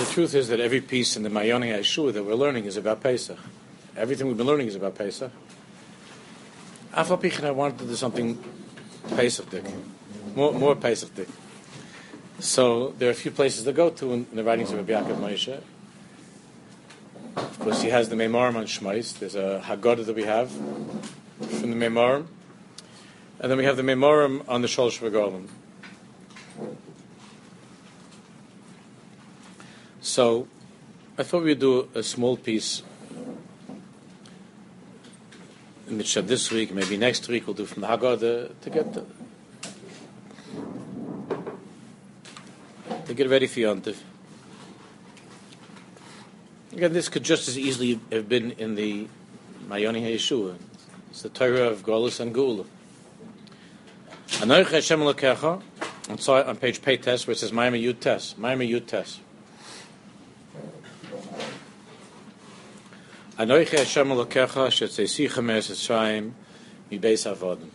the truth is that every piece in the Mayoni Yeshua that we're learning is about Pesach. Everything we've been learning is about Pesach. Afal I wanted to do something Pesach more, more So there are a few places to go to in, the writings of Rabbi Yaakov Moshe. Of course, he has the Meimarim on Shmais. There's a Haggadah that we have from the Meimarim. And then we have the Meimarim on the Sholosh Regalim. So I thought we'd do a small piece Mitzvah this week, maybe next week we'll do from the Haggadah to get the, to get ready for Yontif. Again, this could just as easily have been in the Mayoni Yeshua. It's the Torah of Golus and Gula. Anoich Hashem Lekecha, on, page Pei Tes, where it says Mayim Yud Tes. Mayim Yud Tes. Anoich Hashem Mibeis Avodim.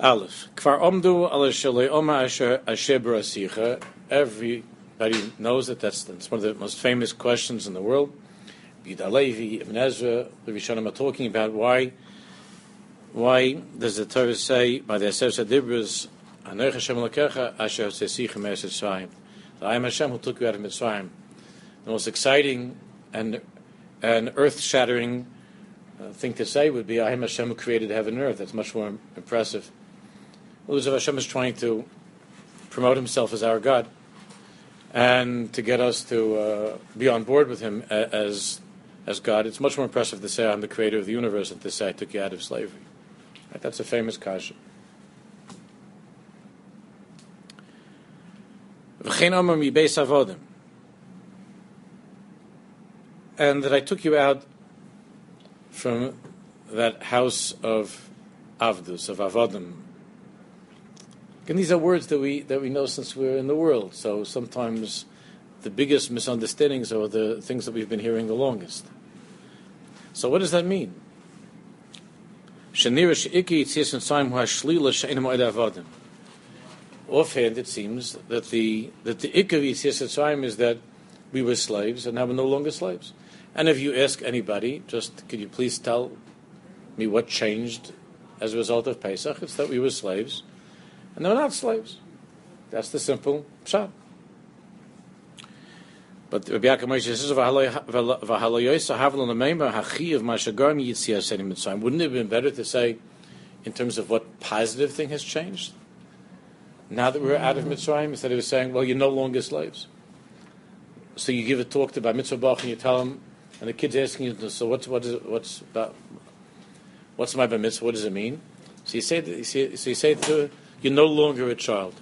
Aleph. Kvar omdu shalei oma asher. Everybody knows that that's, that's one of the most famous questions in the world. Bidalevi, Ibn Ezra, the Rishonim are talking about why why does the Torah say by the Aser Sadibras, Anoich Hashem Lakecha Asher I am Hashem who took you out of Mitzrayim. The most exciting and and earth-shattering uh, thing to say would be I am Hashem who created heaven and earth. That's much more impressive. Luzav Hashem is trying to promote himself as our God and to get us to uh, be on board with him as as God. It's much more impressive to say I'm the creator of the universe than to say I took you out of slavery. Right? That's a famous kasha. And that I took you out from that house of Avdus, of Avodim, and these are words that we that we know since we're in the world. So sometimes the biggest misunderstandings are the things that we've been hearing the longest. So what does that mean? Offhand, it seems that the that the ikar is that we were slaves and now we're no longer slaves. And if you ask anybody, just could you please tell me what changed as a result of Pesach? It's that we were slaves and they're not slaves. That's the simple pshat. But Rabbi Yaakov Moshe says, Wouldn't it have been better to say, in terms of what positive thing has changed? Now that we're out of Mitzrayim, instead of saying, well, you're no longer slaves. So you give a talk to Bar Mitzvah Bach and you tell them, and the kid's asking you, so what's, what is, what's, about, what's my Bar Mitzvah, what does it mean? So you say, so you say to you're no longer a child.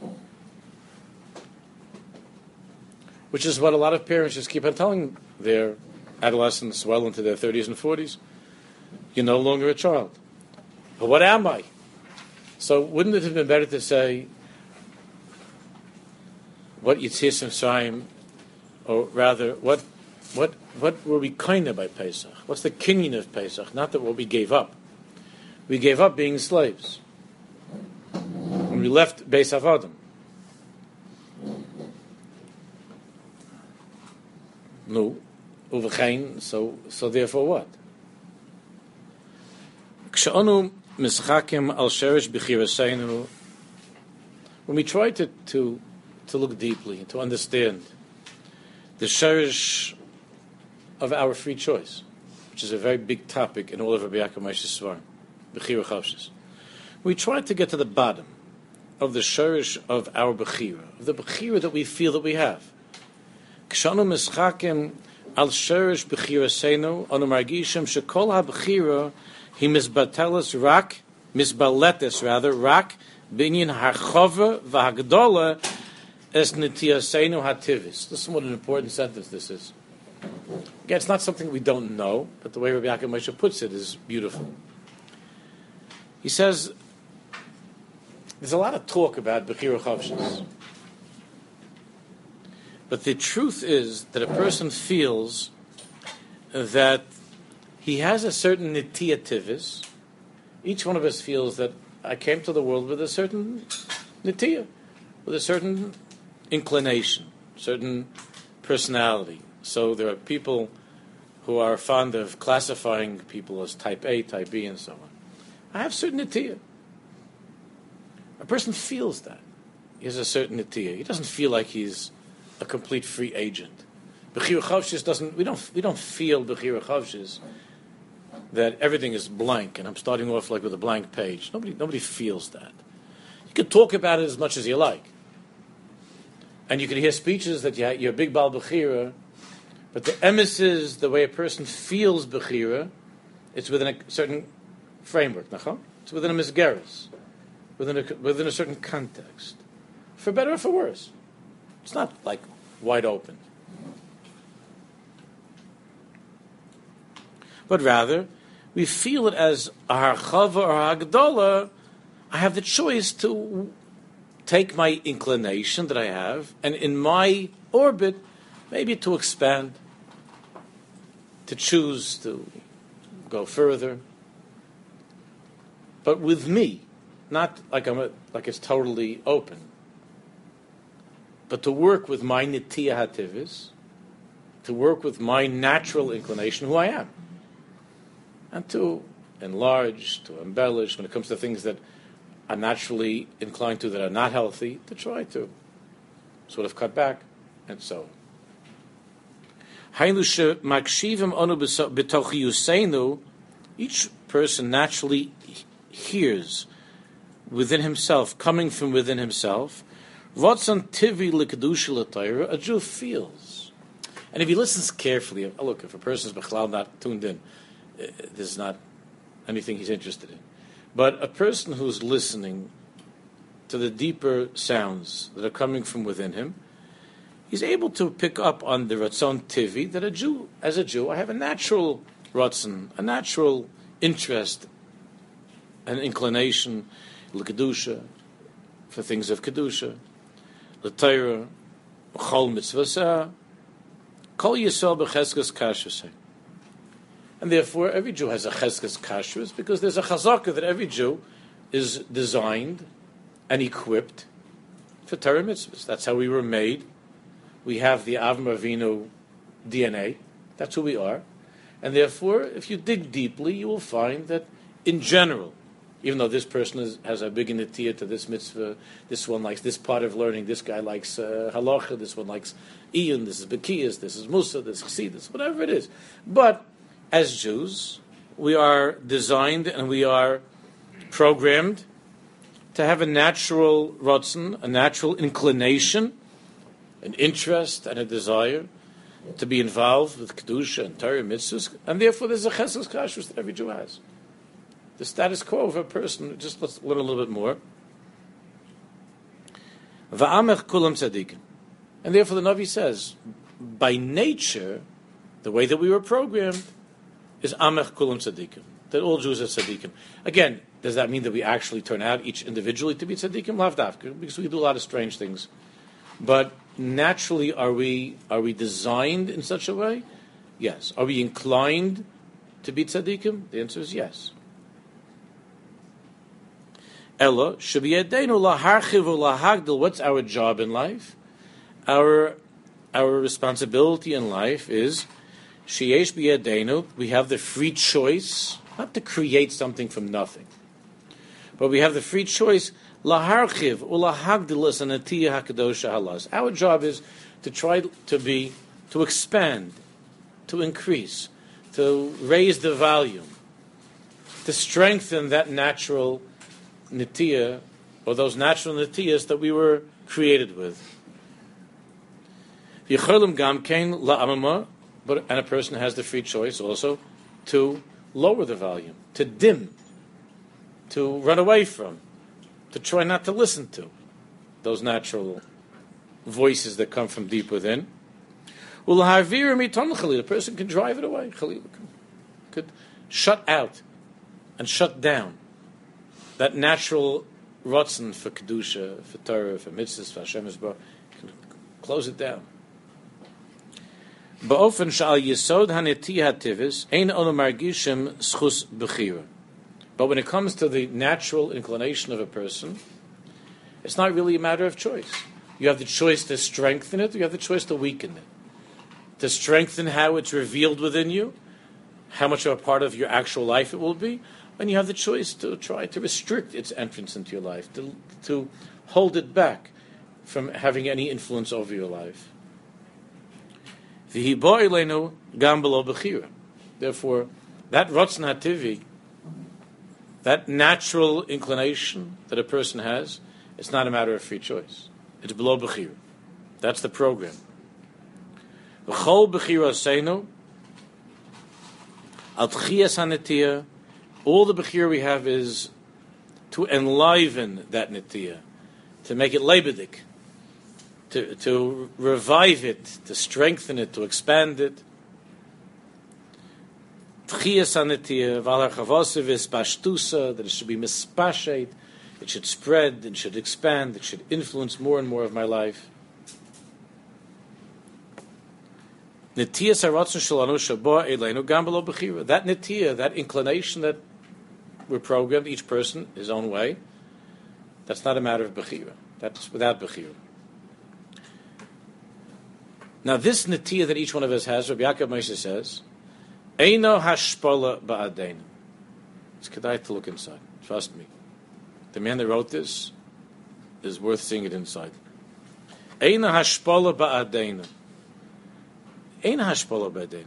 Which is what a lot of parents just keep on telling their adolescents well into their 30s and 40s. You're no longer a child. But what am I? So wouldn't it have been better to say what Yitzhis and Shaim, or rather, what what what were we kind of by Pesach? What's the kinyan of Pesach? Not that what we gave up. We gave up being slaves when we left Beis Avadim. No, overgein. So, so therefore, what? Mischakim al sherish b'chiraseinu. When we try to, to to look deeply to understand the sherish of our free choice, which is a very big topic in all of Rabbi Yaakov Moshe's Svarim, Bechira We try to get to the bottom of the shirish of our bechira, of the bechira that we feel that we have. Kshanu mischakim al shirish bechira seinu anu margishim shekol ha-bechira he misbateles rak, misbaletes rather, rak binyan harchova v'hagdola es netiyaseinu hativis. Listen what an important sentence this is. Again, it's not something we don't know, but the way Rabbi Yaakov Moshe puts it is beautiful. He says, there's a lot of talk about Bechira Chavshis. But the truth is that a person feels that he has a certain nitiyativis. Each one of us feels that I came to the world with a certain nitiyah, with a certain inclination, certain personality. So there are people who are fond of classifying people as type A, type B, and so on. I have certain. A person feels that. He has a certain nitiyah. He doesn't feel like he's a complete free agent. Chavshis doesn't, we don't, we don't feel Chavshis that everything is blank and I'm starting off like with a blank page. Nobody, nobody feels that. You can talk about it as much as you like. And you can hear speeches that you're a big Baal Bechira, but the emissaries, the way a person feels Bechira, it's within a certain framework. It's within a misgeris, within a, within a certain context. For better or for worse. It's not like wide open. But rather, we feel it as a harchava or hagdola. I have the choice to take my inclination that I have, and in my orbit, maybe to expand, to choose to go further. But with me, not like I'm a, like it's totally open, but to work with my nitiyah hativis, to work with my natural inclination, who I am, and to enlarge, to embellish when it comes to things that are naturally inclined to that are not healthy, to try to sort of cut back, and so on. Each person naturally hears within himself, coming from within himself, a Jew feels. And if he listens carefully, oh, look, if a person is not tuned in, uh, this is not anything he's interested in. But a person who's listening to the deeper sounds that are coming from within him, he's able to pick up on the Ratzon Tivi that a Jew, as a Jew, I have a natural Ratzon, a natural interest, an inclination, Kedusha, for things of Kedusha, L'Torah, Chol Mitzvah, Kol Yisrael B'Cheskas Kashrusay. And therefore, every Jew has a cheskes kashrus because there's a chazaka that every Jew is designed and equipped for Torah mitzvahs. That's how we were made. We have the Avram Avinu DNA. That's who we are. And therefore, if you dig deeply, you will find that in general, even though this person is, has a big initiative to this mitzvah, this one likes this part of learning, this guy likes uh, halacha, this one likes iyun, this is Bekiyas, this is Musa, this is Chassidus, whatever it is. But as Jews, we are designed and we are programmed to have a natural rotzen, a natural inclination, an interest and a desire to be involved with kedusha and Torah mitzvahs, and therefore there's a chesed kashrus that every Jew has. The status quo of a person. Just let's learn a little bit more. Va'amech kulam tzadikim, and therefore the Navi says, by nature, the way that we were programmed, is Amech Kulam Tzaddikim, that all Jews are Tzaddikim. Again, does that mean that we actually turn out each individually to be Tzaddikim? Lavdafka, because we do a lot of strange things. But naturally, are we, are we designed in such a way? Yes. Are we inclined to be Tzaddikim? The answer is yes. Ella, laharchiv what's our job in life? Our, our responsibility in life is Sheyesh we have the free choice, not to create something from nothing, but we have the free choice, laharchiv ulahagdilas anatiyah hakadosha halas. Our job is to try to be, to expand, to increase, to raise the volume, to strengthen that natural nitiyah, or those natural nitiyas that we were created with. But and a person has the free choice also to lower the volume, to dim, to run away from, to try not to listen to those natural voices that come from deep within. The person can drive it away. Could shut out and shut down that natural rotzen for kedusha, for Torah, for mitzvahs, for Hashem can close it down. Ba'ofen shal yisod haneti hativis ein ono margishim schus bechira. But when it comes to the natural inclination of a person, it's not really a matter of choice. You have the choice to strengthen it, you have the choice to weaken it. To strengthen how it's revealed within you, how much of a part of your actual life it will be, and you have the choice to try to restrict its entrance into your life, to, to hold it back from having any influence over your life. Therefore, that rotzen hativi, that natural inclination that a person has, it's not a matter of free choice. It's below bechira. That's the program. V'chol bechira seinu, al tchias all the bechira we have is to enliven that netiya, to make it lebedik, to, to revive it, to strengthen it, to expand it. Eh, that it should be mispashed, it should spread, it should expand, it should influence more and more of my life. That netiya, that inclination that we're programmed, each person his own way, that's not a matter of bechira. That's without bechira. Now, this netiya that each one of us has, Rabbi Yaakov Moshe says, Eino hashpola ba'adeinu. It's kedai to look inside. Trust me. The man that wrote this is worth seeing it inside. Eino hashpola ba'adeinu. Eino hashpola ba'adeinu.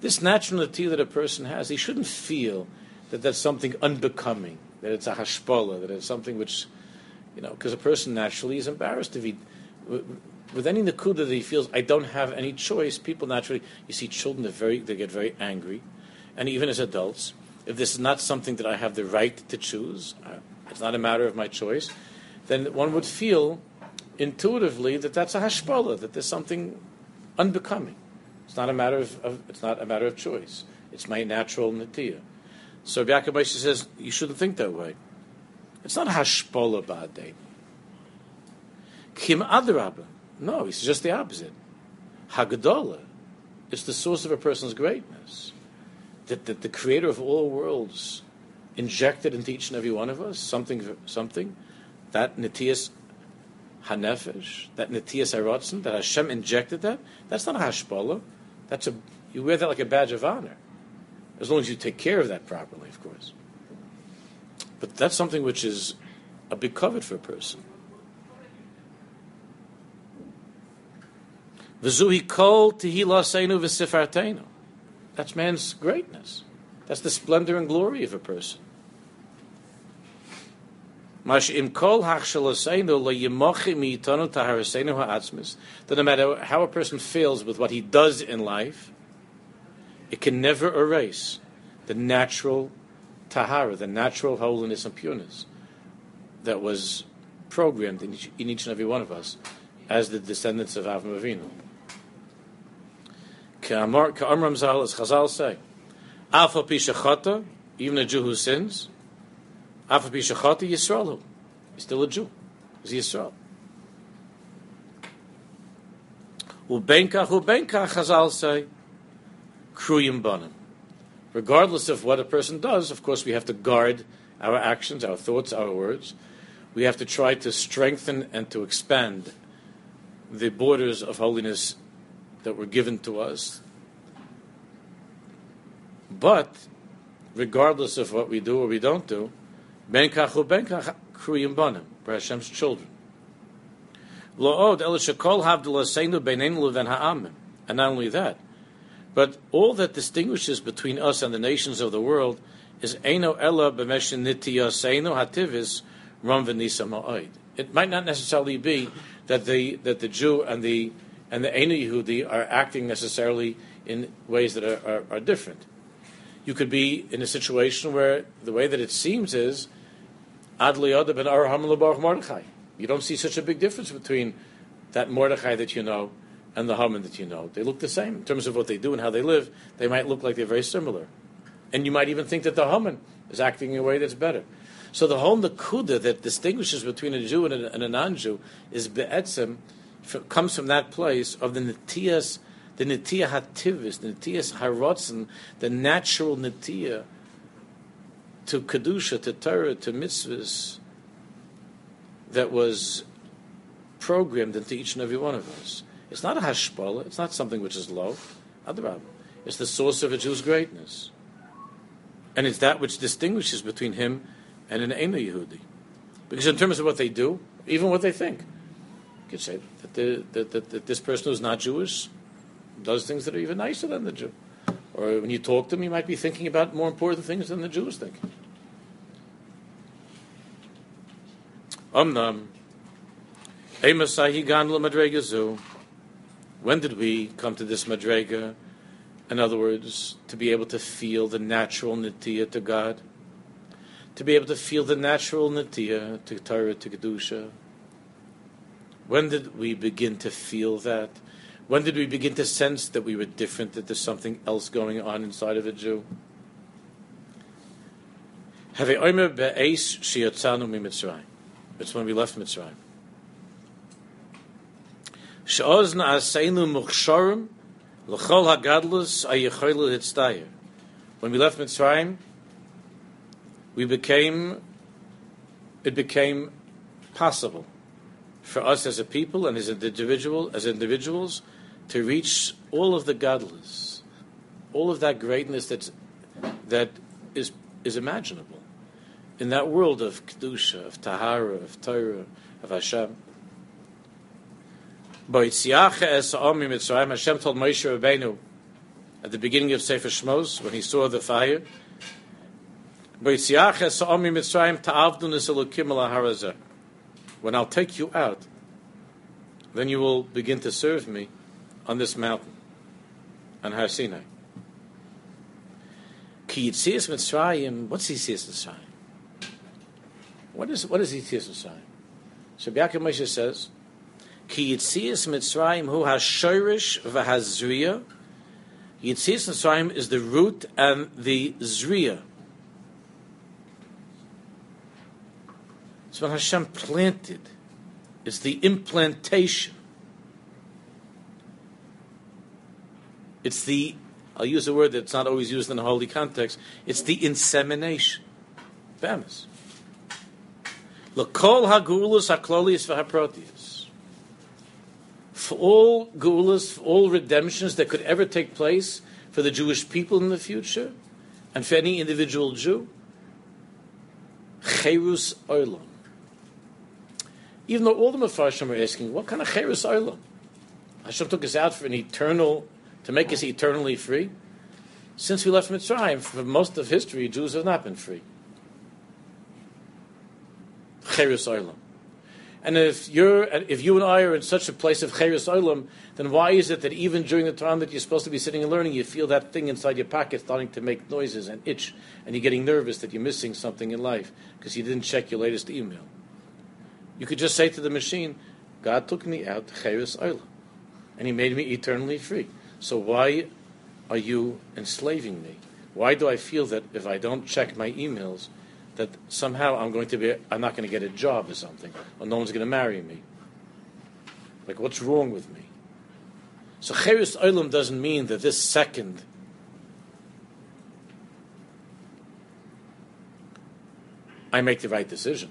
This natural netiya that a person has, he shouldn't feel that that's something unbecoming, that it's a hashpola, that it's something which, you know, because a person naturally is embarrassed if be with any nakuda that he feels I don't have any choice, people naturally you see children very they get very angry, and even as adults, if this is not something that I have the right to choose, uh, it's not a matter of my choice, then one would feel intuitively that that's a hashpala, that there's something unbecoming. It's not a matter of, of it's not a matter of choice. It's my natural natiya. So Yaakov says you shouldn't think that way. It's not hashpala ba'adei. Kim adrabah. No, it's just the opposite. Haggadah is the source of a person's greatness. That, that the creator of all worlds injected into each and every one of us something, something that netias hanefesh, that netias arotzen, that Hashem injected that. That's not a hashpala. That's a you wear that like a badge of honor, as long as you take care of that properly, of course. But that's something which is a big covet for a person. V'zuhi kol tehilaseinu v'sifarteinu. That's man's greatness. That's the splendor and glory of a person. That no matter how a person fails with what he does in life, it can never erase the natural tahara, the natural holiness and pureness that was programmed in each, in each and every one of us as the descendants of Avram Avinu. Ka'amram Zal, as Chazal say, Alpha Pishachata, even a Jew who sins, Alpha Pishachata Yisrael, he's still a Jew, he's Yisrael. Ubenkach, Ubenkach, Chazal say, Kruyim Banim. Regardless of what a person does, of course, we have to guard our actions, our thoughts, our words. We have to try to strengthen and to expand the borders of holiness that were given to us. But regardless of what we do or we don't do, ben kachu ben kruyim banim, Hashem's children. Lo'od el shekol havdalaseinu beinenu leven ha'amim. And not only that, but all that distinguishes between us and the nations of the world is eino ella b'meshin nitiyaseinu hativis ram v'nisa ma'oid. It might not necessarily be that the that the Jew and the and the Einu Yehudi are acting necessarily in ways that are, are, are, different. You could be in a situation where the way that it seems is Ad ben Arham Mordechai. You don't see such a big difference between that Mordechai that you know and the Haman that you know. They look the same in terms of what they do and how they live. They might look like they're very similar. And you might even think that the Haman is acting in a way that's better. So the whole nakuda that distinguishes between a Jew and a, a non-Jew is be'etzem, comes from that place of the netias, the netia hativis, the netias harotzen, the natural netia to kedusha, to Torah, to mitzvahs that was programmed into each and every one of us. It's not a hashpala. It's not something which is low. It's the source of a Jew's greatness. And it's that which distinguishes between him and an Eina Yehudi. Because in terms of what they do, even what they think, you could say that, the, that, that, that this person who's not Jewish does things that are even nicer than the Jew. Or when you talk to him, you might be thinking about more important things than the Jews think. Omnam, when did we come to this madrega? In other words, to be able to feel the natural nitiyah to God, to be able to feel the natural nitiyah to Torah, to Kedusha. When did we begin to feel that? When did we begin to sense that we were different, that there's something else going on inside of a Jew? It's when we left Mitzrayim. When we left Mitzrayim, we became, it became possible for us as a people and as individual, as individuals, to reach all of the godless, all of that greatness that's, that is, is imaginable in that world of kedusha, of tahara, of Torah, of Hashem. Hashem told Moshe Rabbeinu at the beginning of Sefer Shmos when he saw the fire. When I'll take you out, then you will begin to serve me on this mountain, on Har Sinai. Ki Yitzias Mitzrayim, what's Yitzias Mitzrayim? What is, what is Yitzias Mitzrayim? So Yaakov Moshe says, Ki Yitzias Mitzrayim hu hashorish v'hazriya. Yitzias Mitzrayim is the root and the zriya. It's when Hashem planted. It's the implantation. It's the, I'll use a word that's not always used in a holy context, it's the insemination. Bamas. L'kol ha'gulus ha'klolius v'ha'protius. For all gulas, for all redemptions that could ever take place for the Jewish people in the future, and for any individual Jew, Cherus Olam. Even though all the Mepharshim are asking, what kind of Cherus Olam? Hashem took us out for an eternal to make us eternally free. Since we left Mitzrayim, for most of history, Jews have not been free. Cheres Olam. And if you're, if you and I are in such a place of Cheres Olam, then why is it that even during the time that you're supposed to be sitting and learning, you feel that thing inside your pocket starting to make noises and itch, and you're getting nervous that you're missing something in life because you didn't check your latest email? You could just say to the machine, God took me out to Cheres Olam, and He made me eternally free. So why are you enslaving me? Why do I feel that if I don't check my emails, that somehow I'm going to be, I'm not going to get a job or something, or no one's going to marry me? Like, what's wrong with me? So Cheres Olam doesn't mean that this second I make the right decision.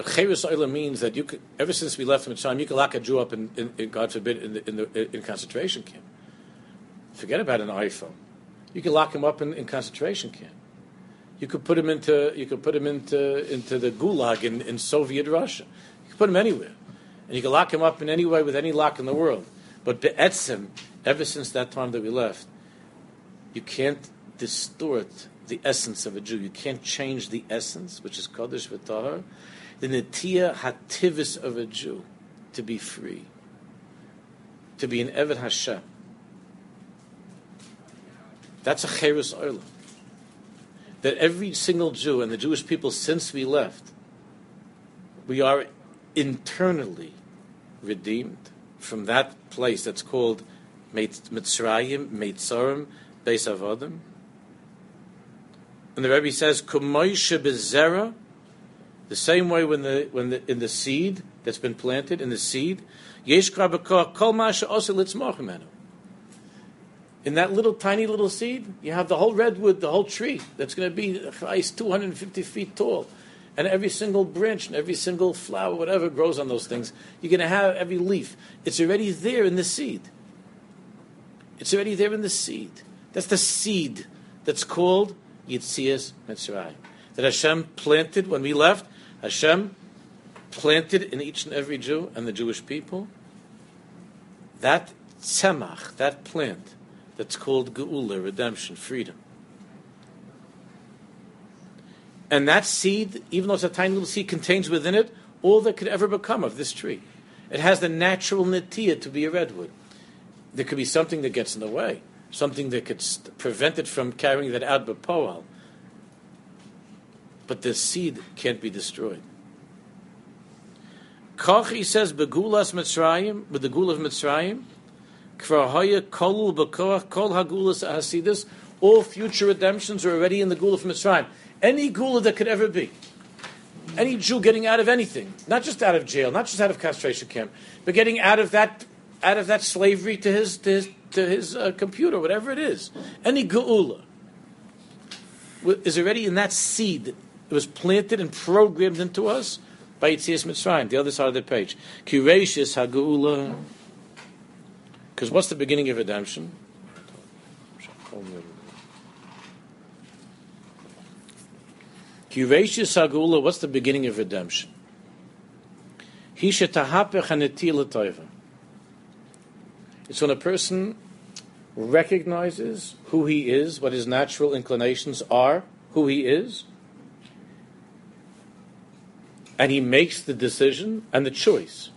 But Cheres Olam means that you could, ever since we left Mitzrayim, you could lock a Jew up in, in, in God forbid, in the, in the in concentration camp. Forget about an iPhone. You could lock him up in, in concentration camp. You could put him into you could put him into into the gulag in, in Soviet Russia. You could put him anywhere, and you could lock him up in any way with any lock in the world. But be'etzim, ever since that time that we left, you can't distort the essence of a Jew. You can't change the essence, which is Kodesh v'Tahar the netiya hativis of a Jew to be free, to be an Eved Hashem. That's a Cheres Olam. That every single Jew and the Jewish people since we left, we are internally redeemed from that place that's called Mitzrayim, Meitzarim, Beis Avodim. And the Rebbe says, Kumoisha bezera the same way when the when the in the seed that's been planted in the seed, In that little tiny little seed, you have the whole redwood, the whole tree that's going to be 250 feet tall, and every single branch and every single flower, whatever grows on those things, you're going to have every leaf. It's already there in the seed. It's already there in the seed. That's the seed that's called Yitzias Mitzrayim. That Hashem planted when we left. Hashem planted in each and every Jew and the Jewish people. That tzemach, that plant, that's called Geula, redemption, freedom. And that seed, even though it's a tiny little seed, contains within it all that could ever become of this tree. It has the natural natia to be a redwood. There could be something that gets in the way, something that could prevent it from carrying that out b'poal. But the seed can't be destroyed. Koch, he says, begulas Mitzrayim, with the gul of Mitzrayim, kvarhaya kolul b'koach kol hagulas hasidus, all future redemptions are already in the gul of Mitzrayim. Any gula that could ever be. Any Jew getting out of anything, not just out of jail, not just out of castration camp, but getting out of that, out of that slavery to his to his, to his uh, computer, whatever it is. Any geula is already in that seed. It was planted and programmed into us by Yitzias Mitzrayim, the other side of the page. Kirashis hageula. Because what's the beginning of redemption? Kirashis hagula. What's the beginning of redemption? It's when a person recognizes who he is, what his natural inclinations are, who he is, and he makes the decision and the choice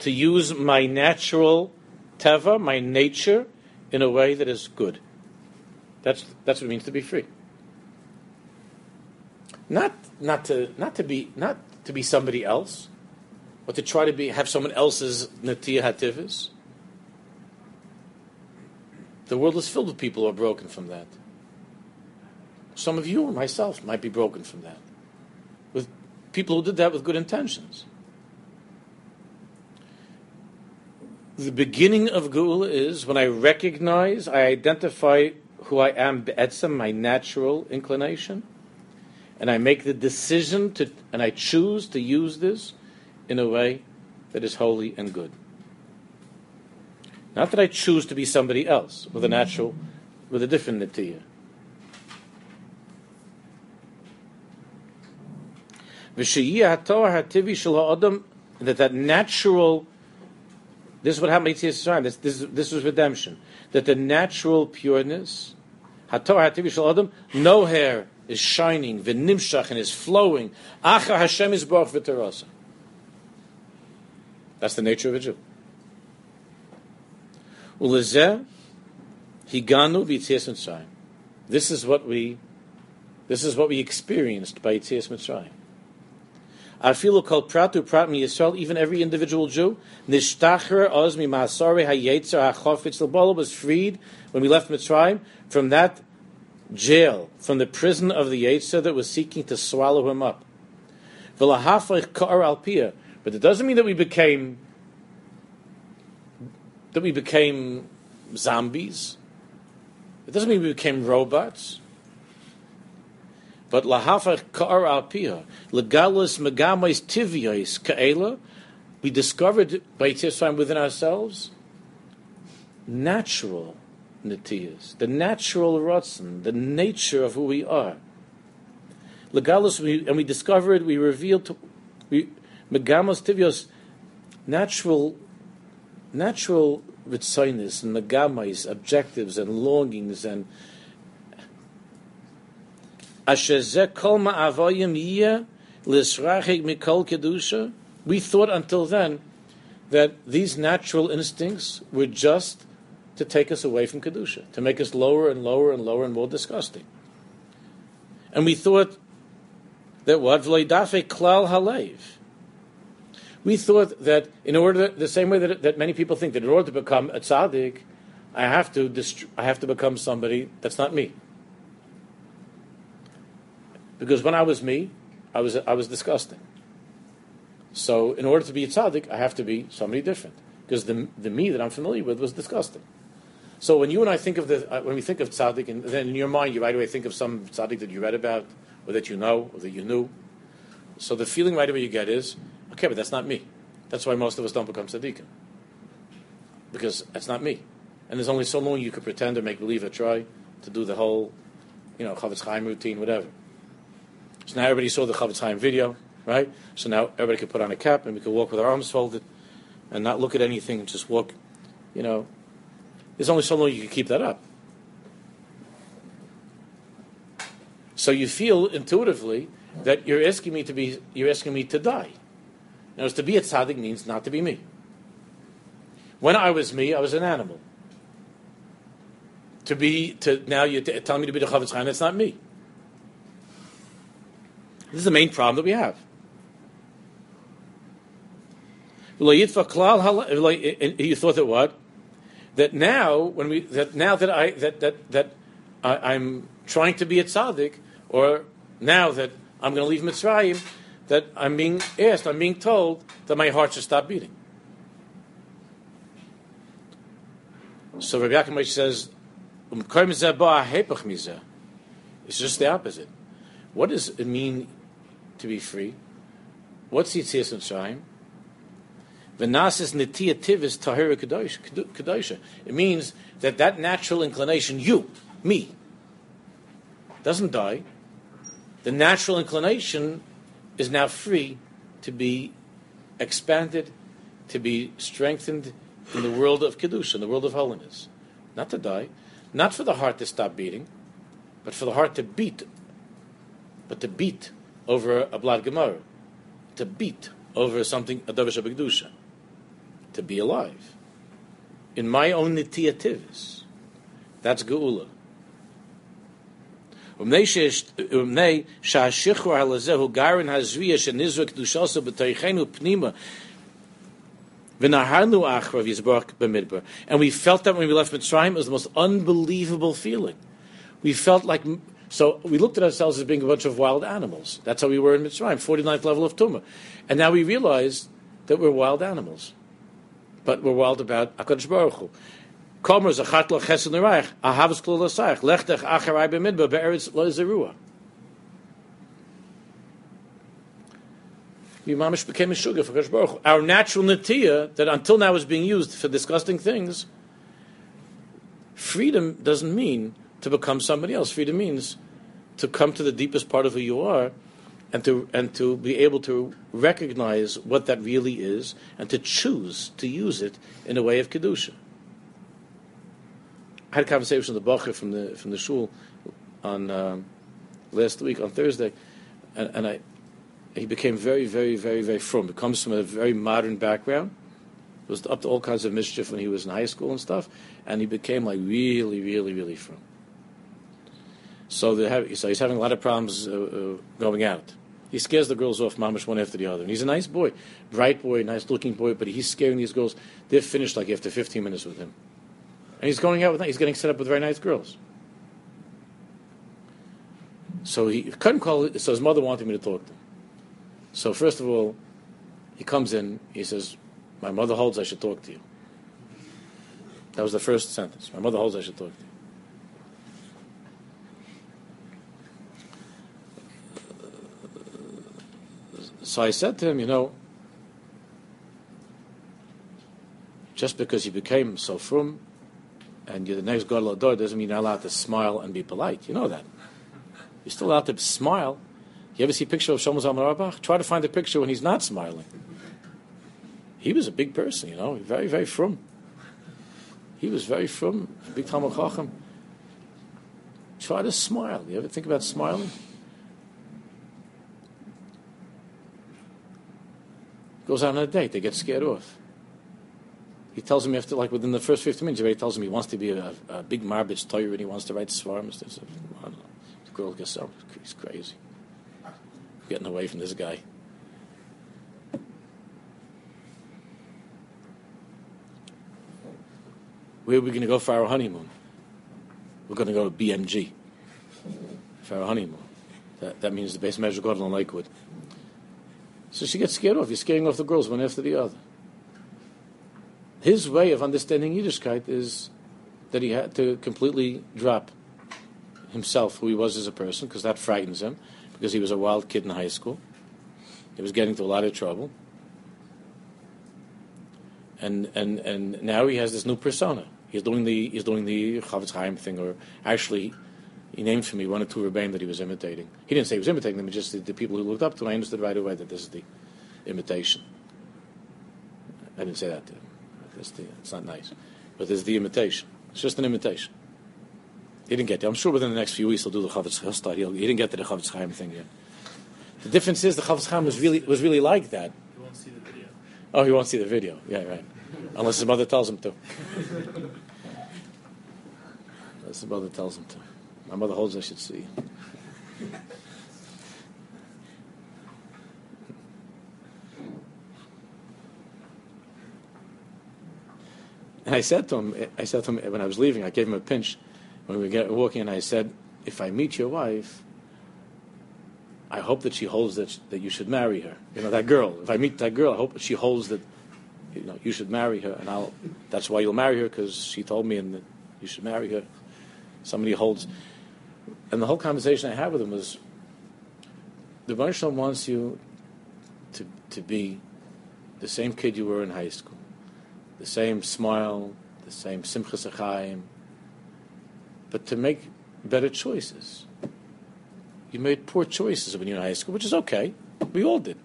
to use my natural teva, my nature, in a way that is good. That's, that's what it means to be free. Not, not, to, not, to be, not to be somebody else, or to try to be, have someone else's natiyah hativis. The world is filled with people who are broken from that. Some of you or myself might be broken from that. People who did that with good intentions. The beginning of Geula is when I recognize, I identify who I am, be'etzem, my natural inclination, and I make the decision to, and I choose to use this in a way that is holy and good. Not that I choose to be somebody else with a natural, with a different natiyah. That that natural, this is what happened to Yitzhak this, this, this was redemption. That the natural pureness, no hair is shining, v'nimshach and is flowing. Acha Hashem is baruch v'terasa. That's the nature of a Jew. Ulezeh higanu v'yitzias Mitzrayim. This is what we, this is what we experienced by Yitzias Mitzrayim. Afilu kol pratu prat mi Yisrael, even every individual Jew, nishtacher oz mi ma'asare hayetzer hachofetz l'bala was freed when we left Mitzrayim from that jail, from the prison of the Yetzer that was seeking to swallow him up. V'lahafrich ka'ar alpia, but it doesn't mean that we became that we became zombies. It doesn't mean we became robots. But lahafach ka'ar alpia, legalus megamais tivios ka'ela, we discovered by Yitzhak within ourselves natural netiyas, the natural rotzen, the nature of who we are. Legalus, we, and we discovered, we revealed, to, we, megamos tivios, natural, natural ritzoinis and megamais, objectives and longings and We thought until then that these natural instincts were just to take us away from kedusha, to make us lower and lower and lower and more disgusting. And we thought that what klal halev. We thought that in order, the same way that, that many people think that in order to become a tzaddik, I have to dist- I have to become somebody that's not me. Because when I was me, I was, I was disgusting. So in order to be a tzaddik, I have to be somebody different. Because the, the me that I'm familiar with was disgusting. So when you and I think of the, uh, when we think of tzaddik, and then in your mind you right away think of some tzaddik that you read about, or that you know, or that you knew, So the feeling right away you get is, okay, but that's not me. That's why most of us don't become tzaddikim. Because that's not me. And there's only so long you could pretend or make believe or try to do the whole, you know, Chofetz Chaim routine, whatever. So now everybody saw the Chofetz Chaim video, right? So now everybody could put on a cap and we could walk with our arms folded and not look at anything and just walk, you know. There's only so long you can keep that up. So you feel intuitively that you're asking me to be, you're asking me to die. Now, to be a tzaddik means not to be me. When I was me, I was an animal. To be, to now you're t- telling me to be the Chofetz Chaim, that's not me. This is the main problem that we have. You thought that what? That now, when we that now that I that that that I, am trying to be a tzaddik, or now that I'm going to leave Mitzrayim, that I'm being asked, I'm being told that my heart should stop beating. So Rabbi Yaakov says, um, it's just the opposite. What does it mean to be free? What's Yitzias Mitzrayim? Venasis netiya tivis tahira kadosha. It means that that natural inclination, you, me, doesn't die. The natural inclination is now free to be expanded, to be strengthened in the world of kedusha, in the world of holiness, not to die, not for the heart to stop beating, but for the heart to beat, but to beat over a blood gemara, to beat over something a davish kedusha to be alive. In my own nitiativis, that's geula. And we felt that when we left Mitzrayim, it was the most unbelievable feeling. We felt like, so we looked at ourselves as being a bunch of wild animals. That's how we were in Mitzrayim, 49th level of Tumah. And now we realize that we're wild animals but we're wild about Hakadosh Baruch Hu. Komer zachat lo chesed nereich, ahavas klul l'sayich, lechtech acharai b'midba be'eretz lo zerua. You mamish became a sugar for Hakadosh Baruch Hu. Our natural natia that until now was being used for disgusting things. Freedom doesn't mean to become somebody else. Freedom means to come to the deepest part of who you are and to and to be able to recognize what that really is and to choose to use it in a way of kedusha. I had a conversation with the bacher from the from the shul on um, last week on Thursday, and, and, I he became very very very very from. He comes from a very modern background. It was up to all kinds of mischief when he was in high school and stuff, and he became like really really really from. So, have, so he's having a lot of problems uh, uh, going out. He scares the girls off, mamish one after the other. And he's a nice boy, bright boy, nice looking boy, but he's scaring these girls. They're finished like after 15 minutes with him. And he's going out with, he's getting set up with very nice girls. So he couldn't call so his mother wanted me to talk to him. So first of all, he comes in, he says, My mother holds I should talk to you. That was the first sentence. My mother holds I should talk to you. So I said to him, you know, just because you became so frum and you're the next Gadol Hador doesn't mean you're allowed to smile and be polite. You know that. You're still allowed to smile. You ever see a picture of Shlomo Zalman Auerbach? Try to find a picture when he's not smiling. He was a big person, you know, very, very frum. He was very frum, big Talmud Chacham. Try to smile. You ever think about smiling? Goes out on a date. They get scared off. He tells him after, like within the first 15 minutes, he already tells him he wants to be a, a big marbitz toyer and he wants to write svarms. The girl gets so he's crazy. Getting away from this guy. Where are we going to go for our honeymoon? We're going to go to BMG for our honeymoon. That, that means the Beis Medrash Govoha on Lakewood. So she gets scared off. He's scaring off the girls one after the other. His way of understanding Yiddishkeit is that he had to completely drop himself, who he was as a person, because that frightens him, because he was a wild kid in high school. He was getting into a lot of trouble. And, and, and now he has this new persona. He's doing the, he's doing the Chofetz Chaim thing, or actually, he named for me one or two Rebbein that he was imitating. He didn't say he was imitating them, just the, the people who looked up to him. I understood right away that this is the imitation. I didn't say that to him. The, it's not nice. But this is the imitation. It's just an imitation. He didn't get there. I'm sure within the next few weeks he'll do the Chofetz Chaim. He didn't get to the Chofetz Chaim thing yet. The difference is the Chofetz Chaim was really was really like that. He won't see the video. Oh, he won't see the video. Yeah, right. Unless his mother tells him to. Unless his mother tells him to. My mother holds I should see. And I said to him, I said to him when I was leaving, I gave him a pinch when we were walking, and I said, if I meet your wife, I hope that she holds that, that you should marry her. You know, that girl. If I meet that girl, I hope she holds that you know you should marry her, and I'll. That's why you'll marry her because she told me, and that you should marry her. Somebody holds, and the whole conversation I had with him was, the Baruch wants you to to be the same kid you were in high school, the same smile, the same simchas achayim, but to make better choices. You made poor choices when you were in high school, which is okay. We all did.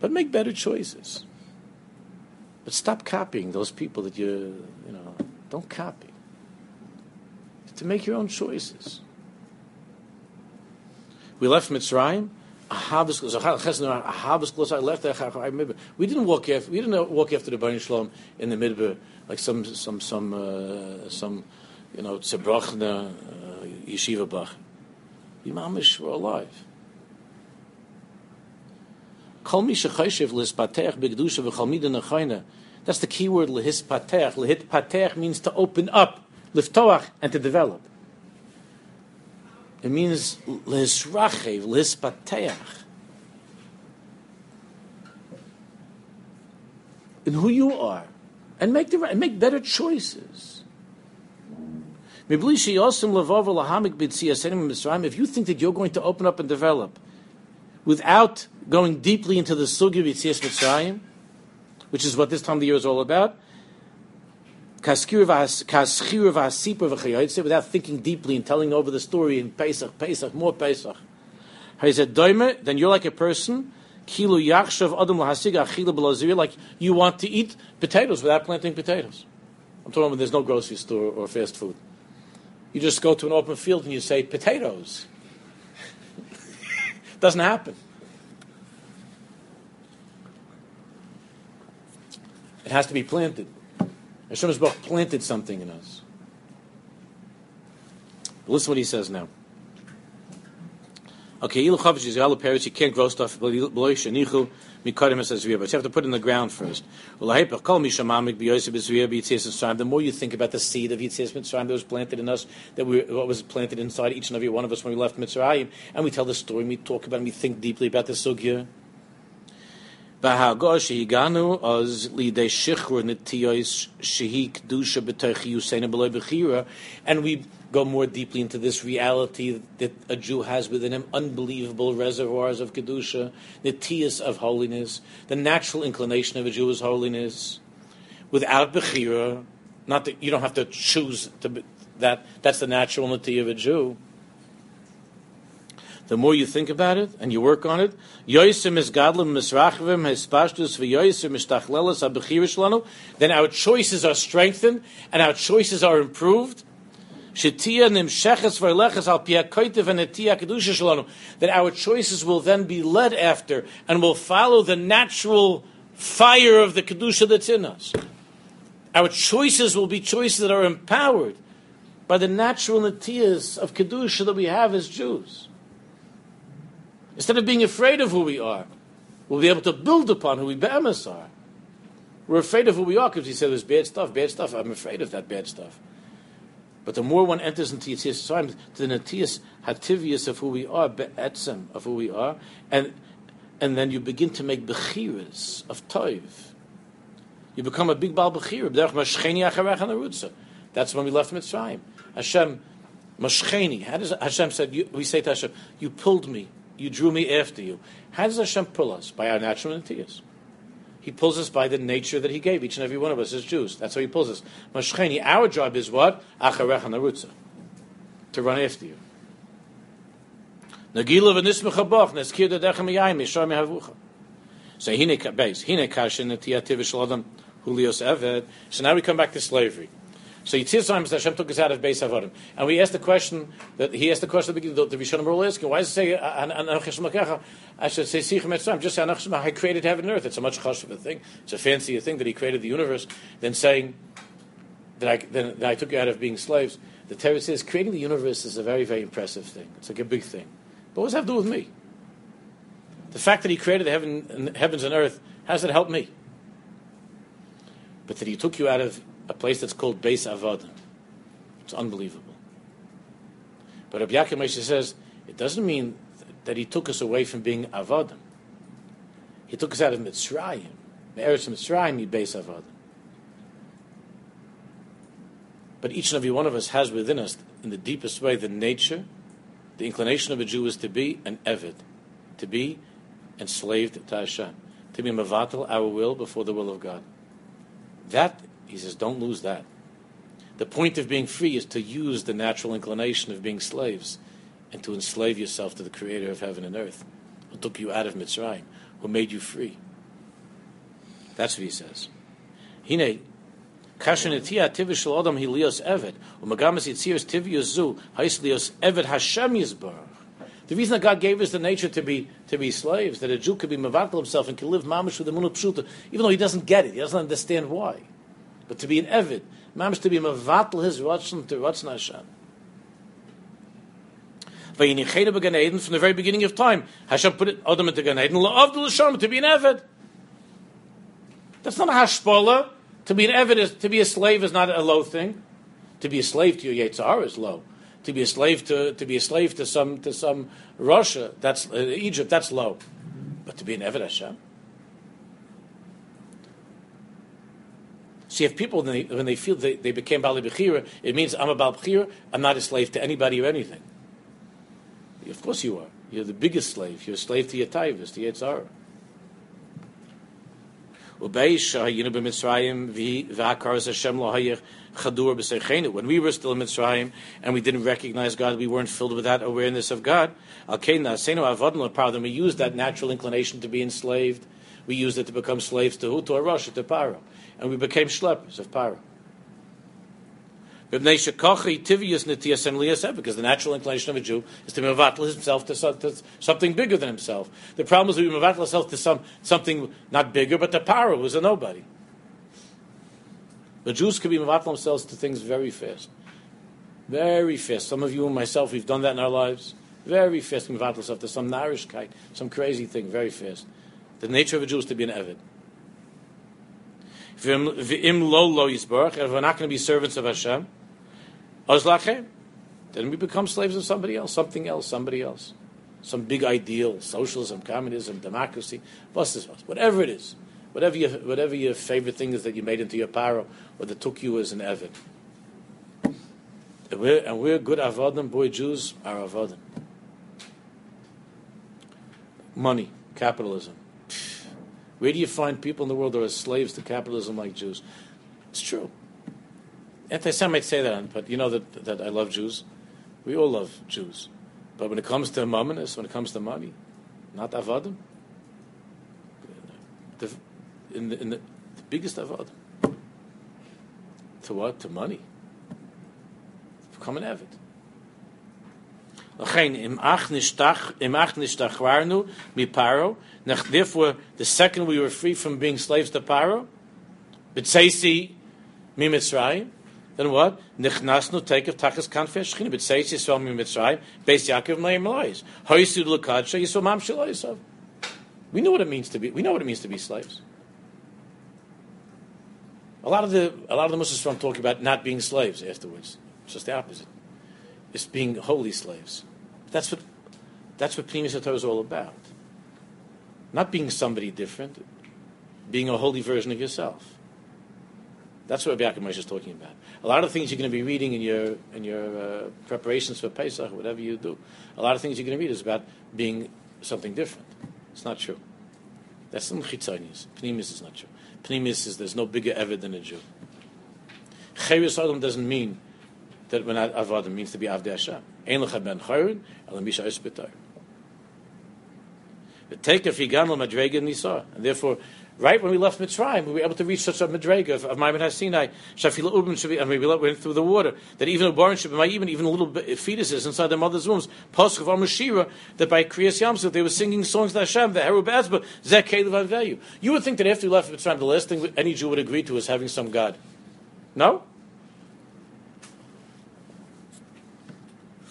But make better choices. But stop copying those people that you, you know, don't copy. To make your own choices. We left Mitzrayim. We didn't walk after. We didn't walk after the Baruch Shalom in the midbar like some some some uh, some you know tzebrachna uh, yeshiva bach. The mamish were alive. That's the key word lehispatech. Lehitpatech means to open up, liftoach, and to develop. It means lehisrachev, lehispatech. In who you are, and make the and make better choices. If you think that you're going to open up and develop without going deeply into the sugi of Yitzias Mitzrayim, which is what this time of the year is all about, without thinking deeply and telling over the story in Pesach, Pesach, more Pesach, He said, Doime, then you're like a person kilu yachshav adam lahasig like you want to eat potatoes without planting potatoes. I'm talking about there's no grocery store or fast food. You just go to an open field and you say potatoes. Doesn't happen. It has to be planted. Hashem has planted something in us. But listen what he says now. Okay, you can't grow stuff Mikadim says But you have to put in the ground first. The more you think about the seed of Yitzias Mitzrayim that was planted in us, that we, what was planted inside each and every one of us when we left Mitzrayim, and we tell the story, and we talk about it, and we think deeply about the sugya. And we go more deeply into this reality that a Jew has within him unbelievable reservoirs of Kedusha, the tias of holiness, the natural inclination of a Jew is holiness. Without Bechira, not that you don't have to choose to be, that, that's the natural natia of a Jew. The more you think about it and you work on it, then our choices are strengthened and our choices are improved. That our choices will then be led after and will follow the natural fire of the kedusha that's in us. Our choices will be choices that are empowered by the natural natias of kedusha that we have as Jews. Instead of being afraid of who we are, we'll be able to build upon who we be'emes are. We're afraid of who we are because he said there's bad stuff, bad stuff. I'm afraid of that bad stuff. But the more one enters into Yitzias the Natias Hativius of who we are, Be'etzem of who we are, and and then you begin to make Bechiras of Toiv. You become a big Baal Bechir. That's when we left Mitzrayim. Hashem, Mashcheni. How does Hashem said? You, we say to Hashem, "You pulled me you drew me after you. How does Hashem pull us? By our natural natiyas. He pulls us by the nature that He gave each and every one of us as Jews. That's how He pulls us. Mashcheni, our job is what? Acharecha narutza. To run after you. Nagila v'nismecha boch, neskir dadechem yayim, yishar mehavucha. So hine hine kashin netiyativ hulios eved. So now we come back to slavery. So Yitzhak times Hashem took us out of Beis Avodim, and we asked the question that he asked the question at the. The Rishonim were asking, why does it say Anachishim I should say Sichem Etzram. Just say Anachishim I created heaven and earth. It's a much of thing. It's a fancier thing that He created the universe than saying that I, that I took you out of being slaves. The Torah says creating the universe is a very very impressive thing. It's like a big thing. But what does that have to do with me? The fact that He created the heaven, heavens and earth, does it help me? But that He took you out of a place that's called Beis Avodim. It's unbelievable. But Rabbi Yaakov Moshe says it doesn't mean that he took us away from being Avodim. He took us out of Mitzrayim. Eretz Mitzrayim, he Beis Avodim. But each and every one of us has within us, in the deepest way, the nature, the inclination of a Jew is to be an Eved, to be enslaved to Hashem, to be Mavatal, our will, before the will of God. That he says, don't lose that. The point of being free is to use the natural inclination of being slaves and to enslave yourself to the creator of heaven and earth, who took you out of Mitzrayim, who made you free. That's what he says. Hine. The reason that God gave us the nature to be to be slaves, that a Jew could be mavatal himself and can live mamish with the munah pshuta, even though he doesn't get it, he doesn't understand why. But to be an Evid, mamish to be mavatal his rotzen to rotzen Hashem. Vayinicheda began Eden from the very beginning of time. Hashem put it Adam into Gan Eden, la'avdul Hashem, to be an Evid. That's not a hashpola. To be an Evid is, to be a slave is not a low thing. To be a slave to your Yetzirah is low. To be a slave to, to be a slave to some, to some Russia, that's, uh, Egypt, that's low. But to be an Evid Hashem, See, if people, when they, when they feel they, they became Bali Bechira, it means I'm a Bal I'm not a slave to anybody or anything. Of course you are. You're the biggest slave. You're a slave to your taivas, to Yetzirah. When we were still in Mitzrayim and we didn't recognize God, we weren't filled with that awareness of God. We used that natural inclination to be enslaved. We used it to become slaves to who? To a Russia, to Paro and we became schleppers of Paro. Because the natural inclination of a Jew is to mevatel himself to, to, something bigger than himself. The problem is we mevatel ourselves to some, something not bigger, but to Paro, who's a nobody. The Jews can be mevatel themselves to things very fast. Very fast. Some of you and myself, we've done that in our lives. Very fast, mevatel ourselves to some narishkeit, some crazy thing, very fast. The nature of a Jew is to be an Evid. V'im lo lo yisbarach, if we're not going to be servants of Hashem, ozlachem, then we become slaves of somebody else, something else, somebody else. Some big ideal, socialism, communism, democracy, whatever it is. Whatever your, whatever your favorite thing is that you made into your paro, or that took you as an evid. And we're, and we're good avodim, boy Jews are avodim. Money, capitalism, where do you find people in the world that are slaves to capitalism like Jews? It's true. Anti-Semites say that, but you know that, that I love Jews. We all love Jews. But when it comes to mamonis, when it comes to money, not avodim. The, in the, in the, the biggest avodim. To what? To money. Become an avid. Therefore, the second we were free from being slaves to Paro, B'tzeisi mi Mitzrayim, then what? Nichnasnu take of tachas kanfei shchina. B'tzeisi yisrael mi Mitzrayim, Beis Yaakov meir melois. Hoyisud l'kadsha yisrael mam shaloisav. We know what it means to be. We know what it means to be slaves. A lot of the a lot of the Muslims from talk about not being slaves afterwards. It's just the opposite. It's being holy slaves. That's what that's what Pnimis is all about. Not being somebody different, being a holy version of yourself. That's what Rabbi Moshe is talking about. A lot of things you're going to be reading in your in your uh, preparations for Pesach, whatever you do. A lot of things you're going to read is about being something different. It's not true. That's some chitzonius. Pnimis is not true. Pnimis is there's no bigger ever than a Jew. Cheres Adam doesn't mean that when avodim means to be avdei Hashem. Ein lecha ben chayrin, elam misha. The take of Higanel Madrega Nisa. And therefore, right when we left Mitzrayim, we were able to reach such a Madrega of, of Maimon HaSinai, Shafila Ubin should be, mean, we went through the water, that even a born should be, even, even little fetuses inside their mother's wombs, Pasuk of Amashira, that by Kriyas Yamsuf, they were singing songs to Hashem, the Heru Bezba, Zek value. You would think that after we left Mitzrayim, the last thing any Jew would agree to is having some God. No?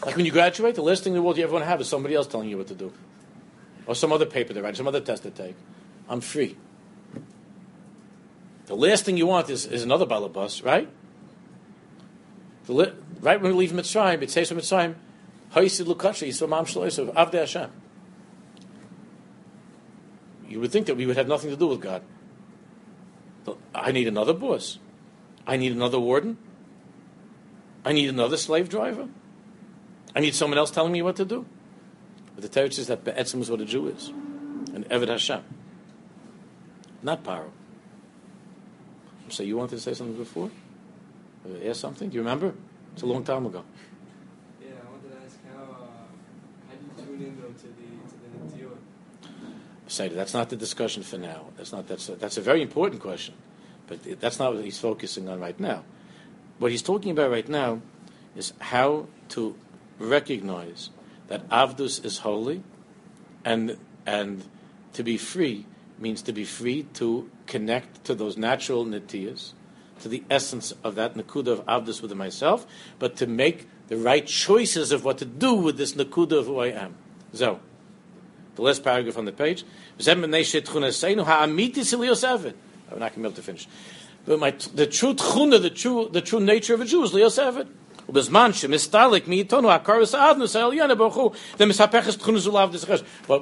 Like when you graduate, the last thing in the world you ever want to have is somebody else telling you what to do or some other paper to write, some other test to take. I'm free. The last thing you want is, is another balabas, right? Li- right when we leave Mitzrayim, it says from Mitzrayim, Haisid Lukachi, Yisrael Shloisav, Avde Hashem. You would think that we would have nothing to do with God. I need another boss. I need another warden. I need another slave driver. I need someone else telling me what to do. But the Torah says that Be'etzim is what a Jew is. An Eved Hashem. Not Paro. So you wanted to say something before? Or ask something? Do you remember? It's a long time ago. Yeah, I wanted to ask how, uh, how do you tune in though to the, to the Netiyot? Say that's not the discussion for now. That's not that's a, that's a very important question, but that's not what he's focusing on right now. What he's talking about right now is how to recognize that Avdus is holy, and and to be free means to be free to connect to those natural nitiyas, to the essence of that nakuda of Avdus within myself, but to make the right choices of what to do with this nakuda of who I am. So, the last paragraph on the page. I'm not going to be able to finish. But my, the true tchuna, the true, the true nature of a Jew is Leos. But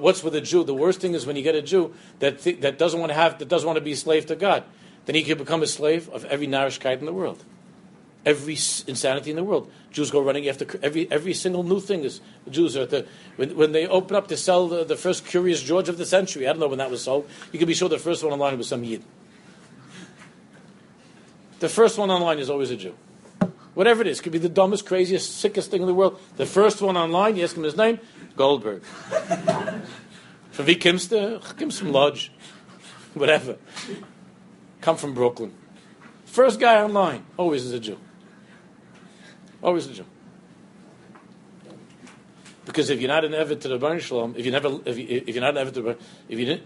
what's with a Jew? The worst thing is when you get a Jew that, th- that doesn't want to have that doesn't want to be a slave to God, then he can become a slave of every narishkeit in the world, every insanity in the world. Jews go running after every every single new thing. Is Jews are the when, when they open up to sell the, the first Curious George of the century. I don't know when that was sold. You can be sure the first one online was some yid. The first one online is always a Jew. Whatever it is, could be the dumbest, craziest, sickest thing in the world. The first one online, you ask him his name, Goldberg. from V. Kimster, Kim's from Lodge, whatever. Come from Brooklyn. First guy online, always is a Jew. Always a Jew. Because if you're not an Eved to the Baruch Shalom, if you never, if, you, if you're not an Eved to the if you didn't,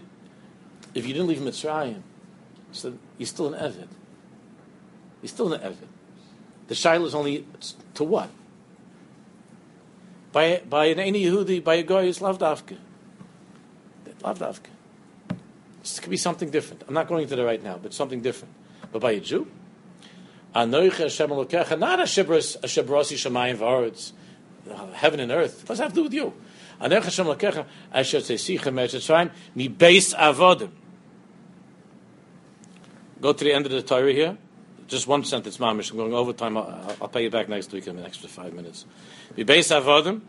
if you didn't leave Mitzrayim, so you're still an Eved. You're still an Eved. The shaila is only to what? By by an any Yehudi, by a guy is lavdavka. Lavdavka. This could be something different. I'm not going into that right now, but something different. But by a Jew, Anoich Hashem Elokecha, not a shebros a shebrasi shemayim v'aretz, heaven and earth. What does that have to do with you? Anoich Hashem Elokecha, Asher Tzeichim Metzrayim, mi beis avodim. Go to the end of the Torah here just one sentence, mamish. I'm going over time. I'll, I'll, pay you back next week in an extra five minutes. base avodim.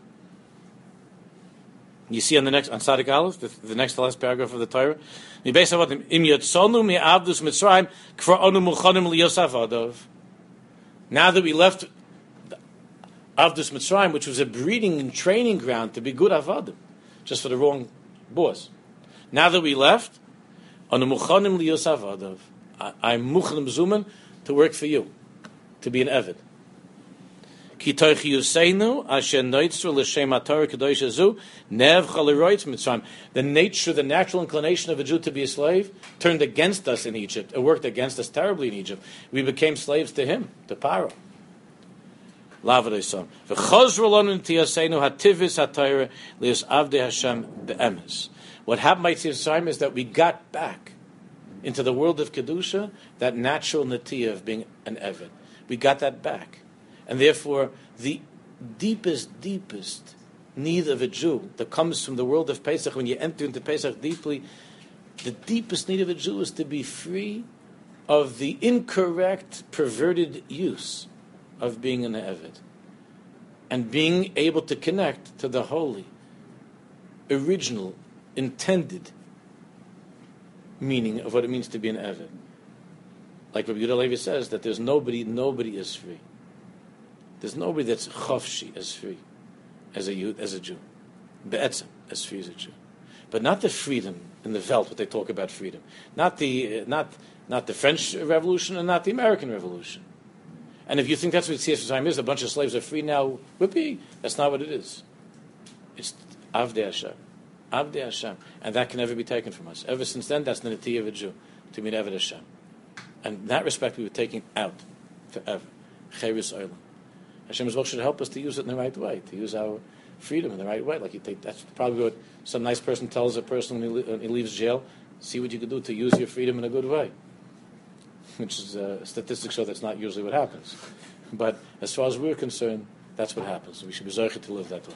You see on the next on Sadik Aleph, the, the next to last paragraph of the Torah. base avodim im yotzonu mi avdus mitzrayim kvar onu muchanim liyos Now that we left Avdus Mitzrayim, which was a breeding and training ground to be good avodim, just for the wrong boss. Now that we left, on the muchanim liyos I'm muchanim zuman to work for you, to be an Evid. The nature, the natural inclination of a Jew to be a slave turned against us in Egypt. It worked against us terribly in Egypt. We became slaves to him, to Paro. What happened by Tzim is that we got back into the world of Kedusha, that natural natia of being an Evid. We got that back. And therefore, the deepest, deepest need of a Jew that comes from the world of Pesach, when you enter into Pesach deeply, the deepest need of a Jew is to be free of the incorrect, perverted use of being an Evid. And being able to connect to the holy, original, intended meaning of what it means to be an Eved. Like Rabbi Yehuda HaLevi says, that there's nobody, nobody is free. There's nobody that's chofshi as free as a Yud, as a Jew. Be'etzem, as free as a Jew. But not the freedom in the Welt, what they talk about freedom. Not the, uh, not, not the French Revolution and not the American Revolution. And if you think that's what Yetzias Mitzrayim is, a bunch of slaves are free now, whoopee, that's not what it is. It's Avdei Hashem. Avdei Hashem. And that can never be taken from us. Ever since then, that's the Nati of a Jew, to be Eved Hashem. And in that respect, we were taking out forever. Cheris Olam. Hashem well should help us to use it in the right way, to use our freedom in the right way. Like you take, that's probably what some nice person tells a person when he, when he leaves jail. See what you can do to use your freedom in a good way. Which is uh, statistics show that's not usually what happens. But as far as we're concerned, that's what happens. We should be zeicher to live that way.